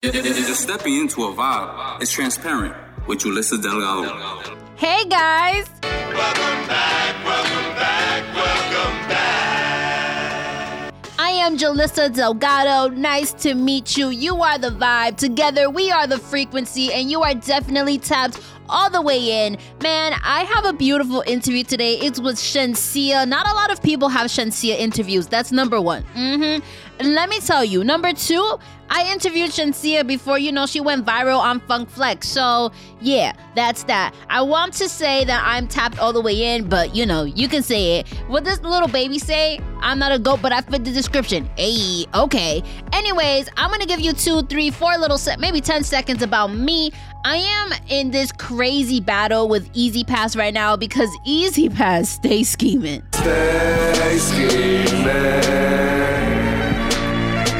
You're stepping into a vibe. It's transparent with Yulissa Delgado. Hey guys! Welcome back, welcome back, welcome back. I am Yulissa Delgado. Nice to meet you. You are the vibe. Together, we are the frequency, and you are definitely tapped all the way in. Man, I have a beautiful interview today. It's with Shenseea. Not a lot of people have Shenseea interviews. That's number one. Mm-hmm. Let me tell you, number two, I interviewed Shenseea before, you know, she went viral on Funk Flex. So, yeah, that's that. I want to say that I'm tapped all the way in, but, you know, you can say it. What does Lil Baby say? I'm not a goat, but I fit the description. Hey, okay. Anyways, I'm gonna give you two, three, four little, se- maybe 10 seconds about me. I am in this crazy battle with E-ZPass right now because E-ZPass stays scheming. Stay scheming.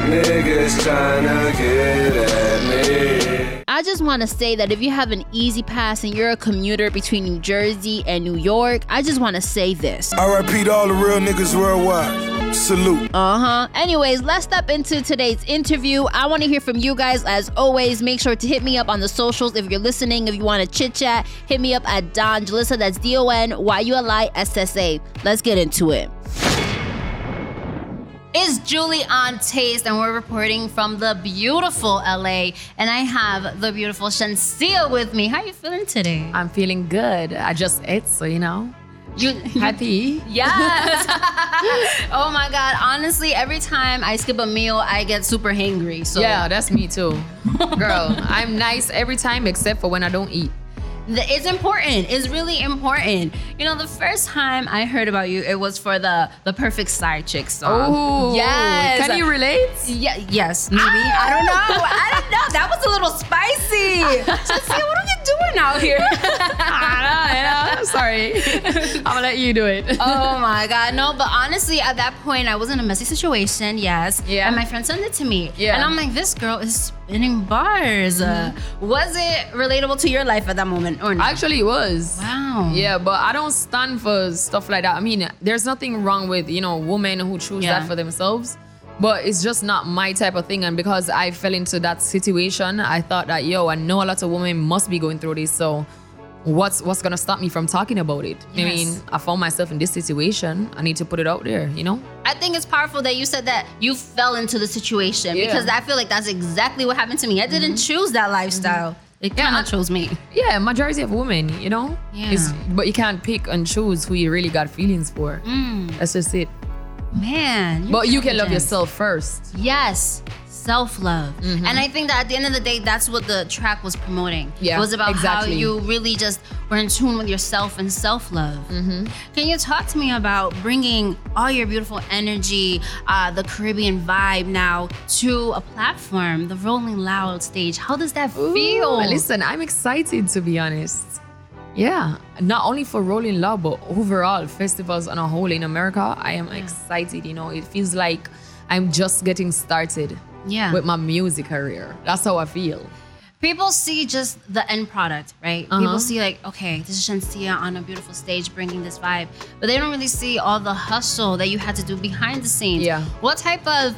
Niggas tryna get at me. I just want to say that if you have an E-ZPass and you're a commuter between New Jersey and New York, I just want to say this. I repeat all the real niggas worldwide. Salute. Uh huh. Anyways, let's step into today's interview. I want to hear from you guys as always. Make sure to hit me up on the socials if you're listening. If you want to chit chat, hit me up at Don Yulissa. That's D O N Y U L I S S A. Let's get into it. It's Yuli on Taste, and we're reporting from the beautiful LA. And I have the beautiful Shenseea with me. How are you feeling today? I'm feeling good. I just ate, so you know, You happy. Yes. oh my God. Honestly, every time I skip a meal, I get super hangry. So Yeah, that's me too. Girl, I'm nice every time except for when I don't eat. It's important. It's really important. You know, the first time I heard about you, it was for the the perfect side chick song. Oh, yes. Can you relate? Yeah, yes, maybe. I don't know. I don't know. That was a little spicy. Shenseea, what are doing out here? I know, I'm sorry. I'm gonna let you do it. oh my god, no, but honestly, at that point, I was in a messy situation, yes. Yeah. And my friend sent it to me. Yeah. And I'm like, this girl is spinning bars. Uh, was it relatable to your life at that moment or not? Actually, it was. wow. Yeah, but I don't stand for stuff like that. I mean, there's nothing wrong with, you know, women who choose Yeah. that for themselves. But it's just not my type of thing. And because I fell into that situation, I thought that, yo, I know a lot of women must be going through this. So what's what's gonna stop me from talking about it? I mean, I found myself in this situation. I need to put it out there, you know? I think it's powerful that you said that you fell into the situation Yeah. because I feel like that's exactly what happened to me. I didn't mm-hmm. choose that lifestyle. Mm-hmm. It kind of chose me. Yeah, majority of women, you know? Yeah. It's, but you can't pick and choose who you really got feelings for. Mm. That's just it. Man. But you can love yourself first. Yes, self love. Mm-hmm. And I think that at the end of the day, that's what the track was promoting. Yeah, it was about exactly. how you really just were in tune with yourself and self love. Mm-hmm. Can you talk to me about bringing all your beautiful energy, uh, the Caribbean vibe now to a platform, the Rolling Loud stage? How does that feel? Ooh, Listen, I'm excited to be honest. Yeah, not only for Rolling Loud, but overall festivals on a whole in America. I am excited. You know, it feels like I'm just getting started Yeah. with my music career. That's how I feel. People see just the end product, right? Uh-huh. People see like, okay, this is Shenseea on a beautiful stage bringing this vibe, but they don't really see all the hustle that you had to do behind the scenes. Yeah. What type of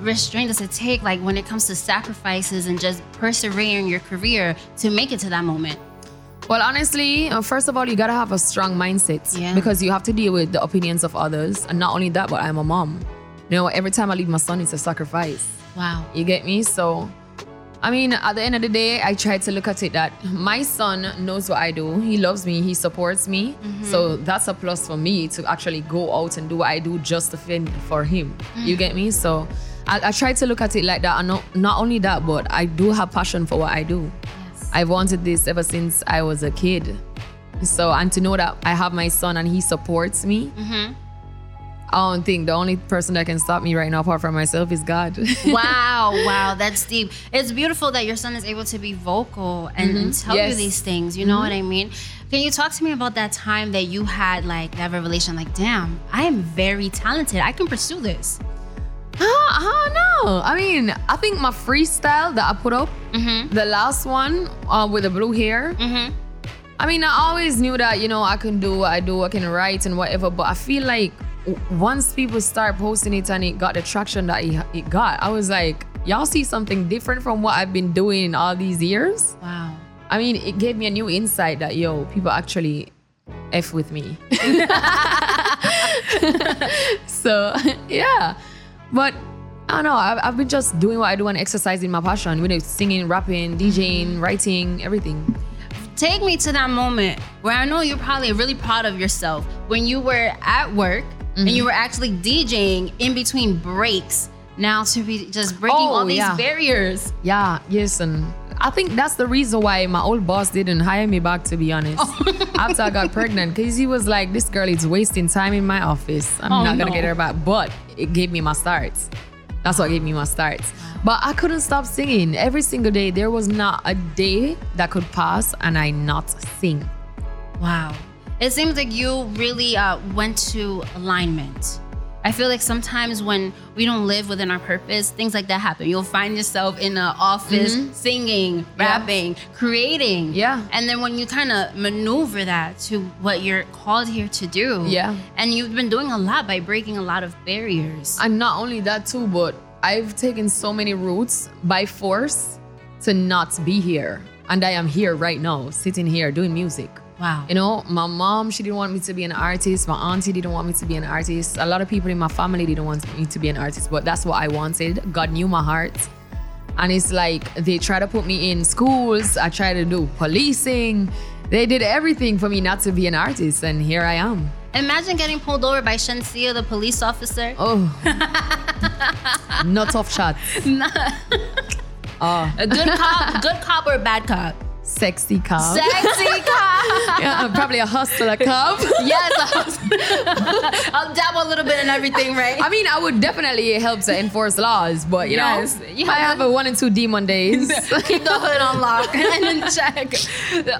restraint does it take, like when it comes to sacrifices and just persevering your career to make it to that moment? Well, honestly, uh, first of all, you gotta have a strong mindset Yeah. because you have to deal with the opinions of others, and not only that, but I'm a mom. You know, every time I leave my son, it's a sacrifice. Wow. You get me? So, I mean, at the end of the day, I try to look at it that my son knows what I do. He loves me. He supports me. So that's a plus for me to actually go out and do what I do just for him. You get me? So I, I try to look at it like that. And not, not only that, but I do have passion for what I do. Yes. I've wanted this ever since I was a kid. So, and to know that I have my son and he supports me, mm-hmm. I don't think the only person that can stop me right now, apart from myself, is God. wow, wow, that's deep. It's beautiful that your son is able to be vocal and, and tell you these things. You know what mm-hmm. I mean? Can you talk to me about that time that you had like that revelation? Like, damn, I am very talented. I can pursue this. I don't know. I mean, I think my freestyle that I put up, the last one uh, with the blue hair. I mean, I always knew that you know I can do what I do, I can write and whatever. But I feel like once people start posting it and it got the traction that it, it got, I was like, y'all see something different from what I've been doing all these years. Wow. I mean, it gave me a new insight that yo, people actually f with me. so yeah, but I don't know. I've, I've been just doing what I do and exercising my passion. You know, singing, rapping, DJing, writing, everything. Take me to that moment where I know you're probably really proud of yourself when you were at work and Mm-hmm. you were actually DJing in between breaks. Now to be just breaking Oh, all these yeah. barriers. Yeah, yes, and I think that's the reason why my old boss didn't hire me back. To be honest, after I got pregnant, because he was like, "This girl is wasting time in my office. I'm Oh, not gonna no. get her back." But it gave me my starts. That's what gave me my starts. But I couldn't stop singing every single day. There was not a day that could pass and I not sing. Wow. It seems like you really uh, went to alignment. I feel like sometimes when we don't live within our purpose, things like that happen. You'll find yourself in an office singing, Mm-hmm. Yeah. rapping, creating. Yeah. And then when you kind of maneuver that to what you're called here to do. Yeah. And you've been doing a lot by breaking a lot of barriers. And not only that too, but I've taken so many routes by force to not be here. And I am here right now, sitting here doing music. Wow. You know, my mom, she didn't want me to be an artist. My auntie didn't want me to be an artist. A lot of people in my family didn't want me to be an artist, but that's what I wanted. God knew my heart. And it's like they try to put me in schools. I try to do policing. They did everything for me not to be an artist, and here I am. Imagine getting pulled over by Shenseea, the police officer. Oh, not tough shots. A good cop, good cop or bad cop? Sexy cop. Sexy cop. yeah, probably a hustler cop. Yes, I'll, I'll dabble a little bit in everything, right? I mean, I would definitely help to enforce laws, but you Yes, know, you I have- a one and two demon days. Keep the hood on lock and then check.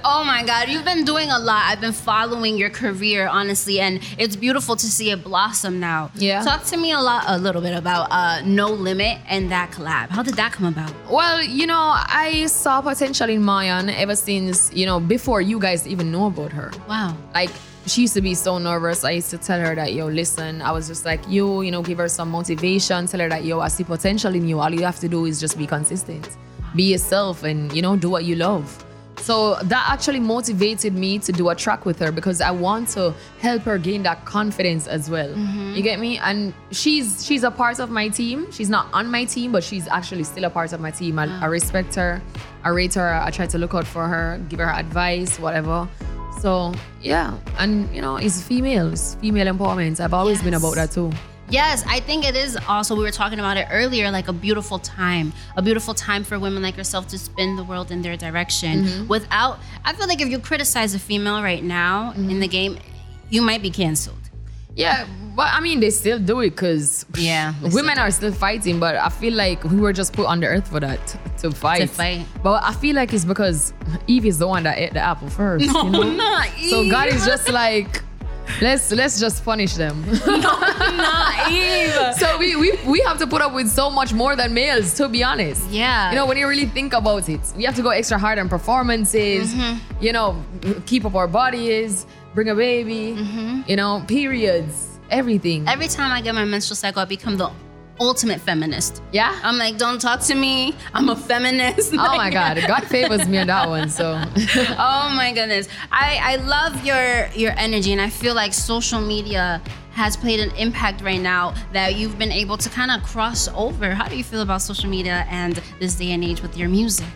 Oh my God, you've been doing a lot. I've been following your career, honestly, and it's beautiful to see it blossom now. Yeah. Talk to me a lot, a little bit about uh, No Limit and that collab. How did that come about? Well, you know, I saw potential in Mayan ever since, you know, before you guys even know about her. Wow. Like, she used to be so nervous. I used to tell her that, yo, listen, I was just like, you, you know, give her some motivation, tell her that, yo, I see potential in you. All you have to do is just be consistent, be yourself, and, you know, do what you love. So that actually motivated me to do a track with her because I want to help her gain that confidence as well. Mm-hmm. You get me? And she's she's a part of my team. She's not on my team, but she's actually still a part of my team. I, ah. I respect her. I rate her. I try to look out for her, give her advice, whatever. So yeah, and you know, it's females, female empowerment. I've always been about that too. Yes, I think it is also, we were talking about it earlier, like a beautiful time. A beautiful time for women like yourself to spin the world in their direction Mm-hmm. without, I feel like if you criticize a female right now in Mm-hmm. the game, you might be canceled. Yeah, but I mean, they still do it because Yeah, women are still fighting. But I feel like we were just put on the earth for that to fight. To fight. But I feel like it's because Eve is the one that ate the apple first. you know? not So God is just like, let's let's just punish them. Naive. so we, we we have to put up with so much more than males, to be honest. Yeah. You know, when you really think about it, we have to go extra hard on performances, Mm-hmm. you know, keep up our bodies, bring a baby, you know, periods, everything. Every time I get my menstrual cycle, I become the ultimate feminist. yeah? I'm like, don't talk to me. I'm a feminist. oh my God. God favors me on that one. So, oh my goodness i i love your your energy and i feel like social media has played an impact right now that you've been able to kind of cross over how do you feel about social media and this day and age with your music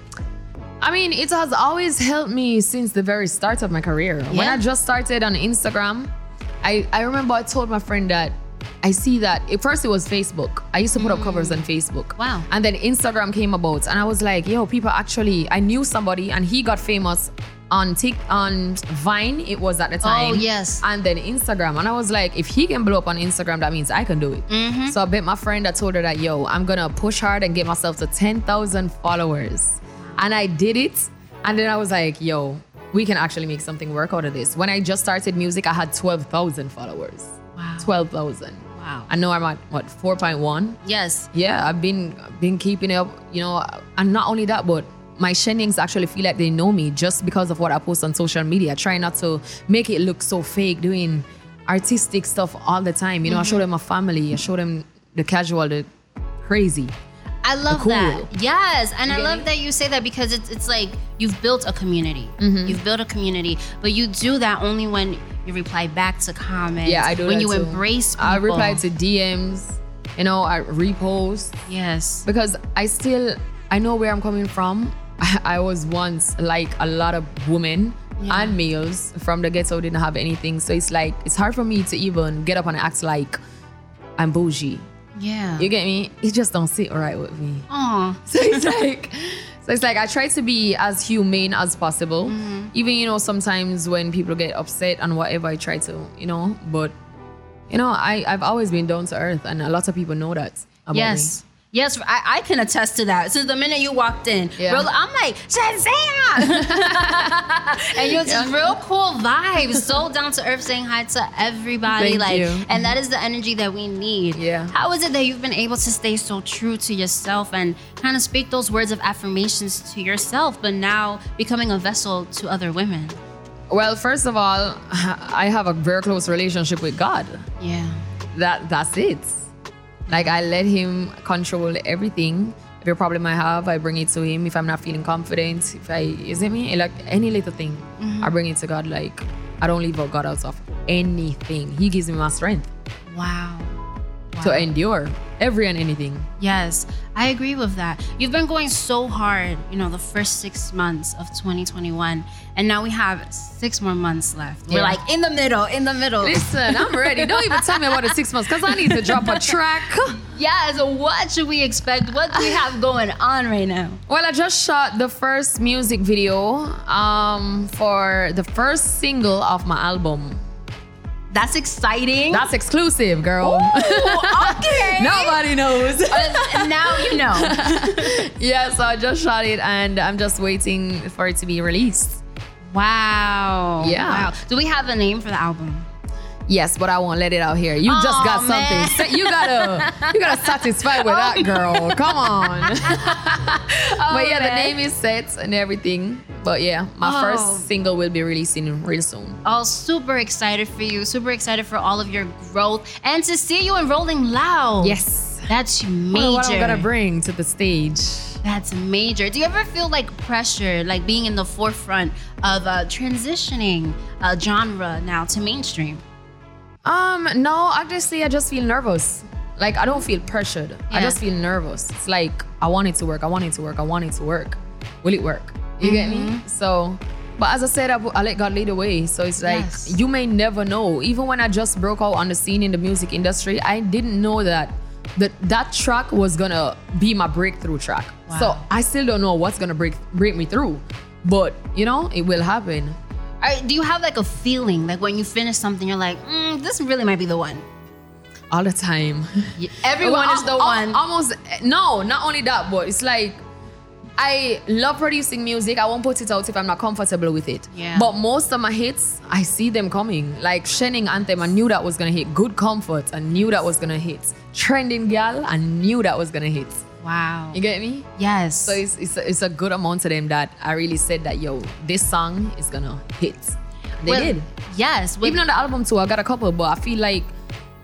I mean, it has always helped me since the very start of my career. When I just started on Instagram, I, I remember I told my friend that I see that at first it was Facebook. I used to put up covers on Facebook. Mm. Wow. And then Instagram came about, and I was like, yo, people actually, I knew somebody, and he got famous on Tik on Vine. It was at the time. Oh, yes. And then Instagram, and I was like, if he can blow up on Instagram, that means I can do it. Mm-hmm. So I bet my friend. I told her that, yo, I'm gonna push hard and get myself to 10,000 followers. And I did it. And then I was like, yo, we can actually make something work out of this. When I just started music, I had 12,000 followers. Wow. 12,000. Wow. I know I'm at, what, 4.1? yes Yeah, I've been been keeping up, you know, and not only that, but my Shenyengs actually feel like they know me just because of what I post on social media. I try not to make it look so fake, doing artistic stuff all the time. You know, I mm-hmm. show them my family, I show them the casual, the crazy. I love cool. that. Yes, and I love me? that you say that because it's it's like you've built a community. Mm-hmm. You've built a community, but you do that only when you reply back to comments. Yeah, I do when that you too. embrace people. I reply to DMs, you know, I repost yes. because I still I know where I'm coming from. I was once like a lot of women Yeah. and males from the ghetto didn't have anything, so it's like it's hard for me to even get up and act like I'm bougie. Yeah. You get me? It just don't sit right with me. Aw. So it's like, so it's like I try to be as humane as possible. Mm-hmm. Even you know sometimes when people get upset and whatever, I try to you know. But you know, I I've always been down to earth, and a lot of people know that about Yes. Yes, I, I can attest to that. Since the minute you walked in, Yeah. bro, I'm like, Shazam! and you're just real cool vibes, so down to earth, saying hi to everybody. Thank like, you. and that is the energy that we need. Yeah. How is it that you've been able to stay so true to yourself and kind of speak those words of affirmations to yourself, but now becoming a vessel to other women? Well, first of all, I have a very close relationship with God. Yeah. That that's it. Like I let Him control everything. Every problem I have, I bring it to Him. If I'm not feeling confident, if I is it me like any little thing, mm-hmm. I bring it to God. Like I don't leave God out of anything. He gives me my strength Wow. To endure every and anything. Yes, I agree with that. You've been going so hard, you know, the first six months of 2021, and now we have six more months left. We're like in the middle, in the middle. Listen, I'm ready. Don't even tell me about the six months because I need to drop a track. yeah, so what should we expect? What do we have going on right now? Well, I just shot the first music video um, for the first single of my album. That's exciting. That's exclusive, girl. Ooh, okay. Nobody knows. Uh, now you know. yeah, so I just shot it and I'm just waiting for it to be released. Wow. Yeah. Wow. Do we have a name for the album? Yes, but I won't let it out here. You just got something. man. Say- You gotta, you gotta satisfy with that girl. Come on. but yeah, the name is set and everything. But yeah, my Oh. first single will be releasing real soon. all super excited for you, super excited for all of your growth, and to see you in Rolling Loud. Yes. That's major. What I'm gonna bring to the stage. That's major. Do you ever feel like pressure, like being in the forefront of uh, transitioning a genre now to mainstream? Um, no, honestly, I just feel nervous. Like I don't feel pressured. I just feel nervous. It's like I want it to work. I want it to work. I want it to work. Will it work? You get me? Mm-hmm. So, but as I said, I, I let God lead the way. So it's like Yes. you may never know. Even when I just broke out on the scene in the music industry, I didn't know that that that track was gonna be my breakthrough track. So I still don't know what's gonna break break me through. But you know, it will happen. Are, do you have like a feeling, like when you finish something, you're like, mm, this really might be the one? All the time. Everyone Well, is the al- one. Almost no, not only that, but it's like I love producing music. I won't put it out if I'm not comfortable with it. Yeah. But most of my hits, I see them coming. Like Shenyeng Anthem, I knew that was gonna hit. Good Comfort, I knew that was gonna hit. Trending Gal, I knew that was gonna hit. Wow. You get me? yes. So it's, it's, a, it's a good amount to them that I really said that, yo, this song is gonna hit. They Well, did. Yes. Even on the album too, I got a couple, but I feel like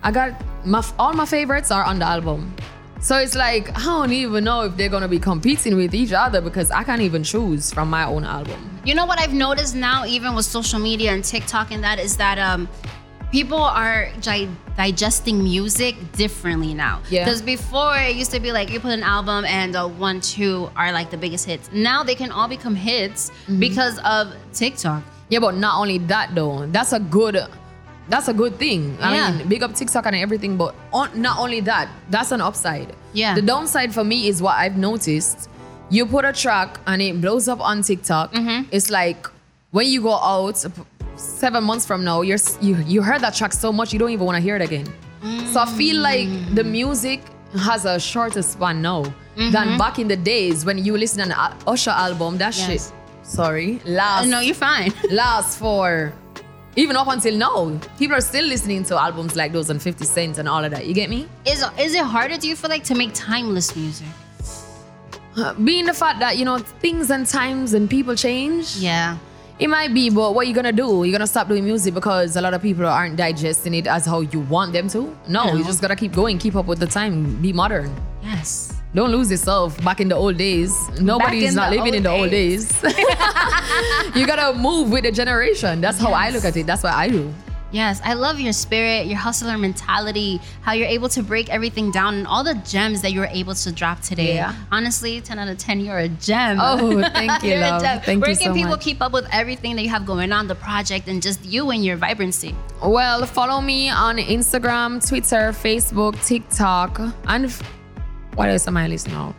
I got my all my favorites are on the album. So it's like I don't even know if they're gonna be competing with each other because I can't even choose from my own album. You know what I've noticed now, even with social media and TikTok and that, is that um, people are gi- digesting music differently now. Yeah. Because before it used to be like you put an album and uh, one, two are like the biggest hits. Now they can all become hits Mm-hmm. because of TikTok. Yeah, but not only that though, that's a good that's a good thing. I Yeah. mean, big up TikTok and everything, but on, not only that, that's an upside. Yeah. The downside for me is what I've noticed. You put a track and it blows up on TikTok. Mm-hmm. It's like when you go out seven months from now, you're you you heard that track so much you don't even want to hear it again. So I feel like the music has a shorter span now than back in the days when you listen to an Usher album. That Mm-hmm. Yes. shit. Sorry, last no, you're fine. last for even up until now. People are still listening to albums like those and 50 Cent and all of that. You get me? is is it harder? Do you feel like to make timeless music? Uh, Being the fact that, you know, things and times and people change. Yeah. It might be, but what are you gonna do? You're gonna stop doing music because a lot of people aren't digesting it as how you want them to? No, No. you just gotta keep going, keep up with the time, be modern. Yes. don't lose yourself back in the old days. Nobody's not living in the old days. you gotta move with the generation. That's how I look at it. That's what I do. Yes, I love your spirit, your hustler mentality, how you're able to break everything down, and all the gems that you were able to drop today. Yeah. Honestly, 10 out of 10, you're a gem. Oh, thank you, You're a love. gem. Thank Where you can so people much. keep up with everything that you have going on, the project, and just you and your vibrancy? Well, follow me on Instagram, Twitter, Facebook, TikTok, and f- what else am I listening now?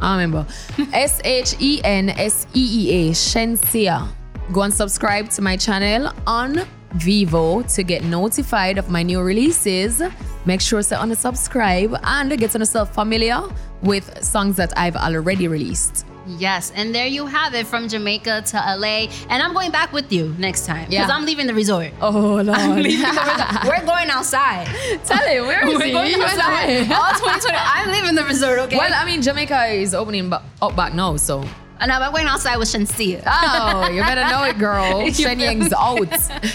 I don't remember. S H E N S E E A, Shenseea. Go and subscribe to my channel on Vevo to get notified of my new releases. Make sure to unsubscribe and get yourself familiar with songs that I've already released. Yes, and there you have it from Jamaica to LA. And I'm going back with you next time because Yeah. I'm leaving the resort. Oh Lord. We're going outside. Tell him where is We're he? going outside. All 2020. I'm leaving the resort, okay? Well, I mean, Jamaica is opening up back now, so. And I'm going outside with Shenseea. Oh, you better know it, girl. You Shen feel Yang's out.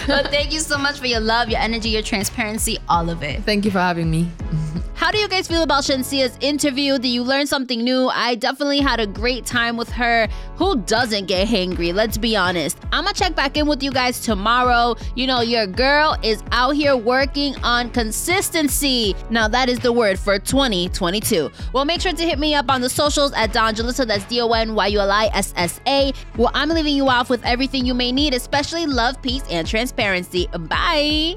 but thank you so much for your love, your energy, your transparency, all of it. Thank you for having me. How do you guys feel about Shenseea's interview? Did you learn something new? I definitely had a great time with her. Who doesn't get hangry? Let's be honest. I'm gonna check back in with you guys tomorrow. You know, your girl is out here working on consistency. Now, that is the word for 2022. Well, make sure to hit me up on the socials at Don Yulissa. That's D O N Y U L I S S A. Well, I'm leaving you off with everything you may need, especially love, peace, and transparency. Bye.